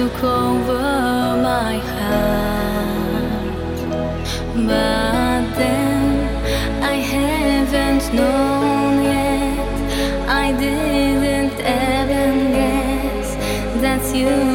took over my heart. But then I haven't known yet. I didn't even guess that you.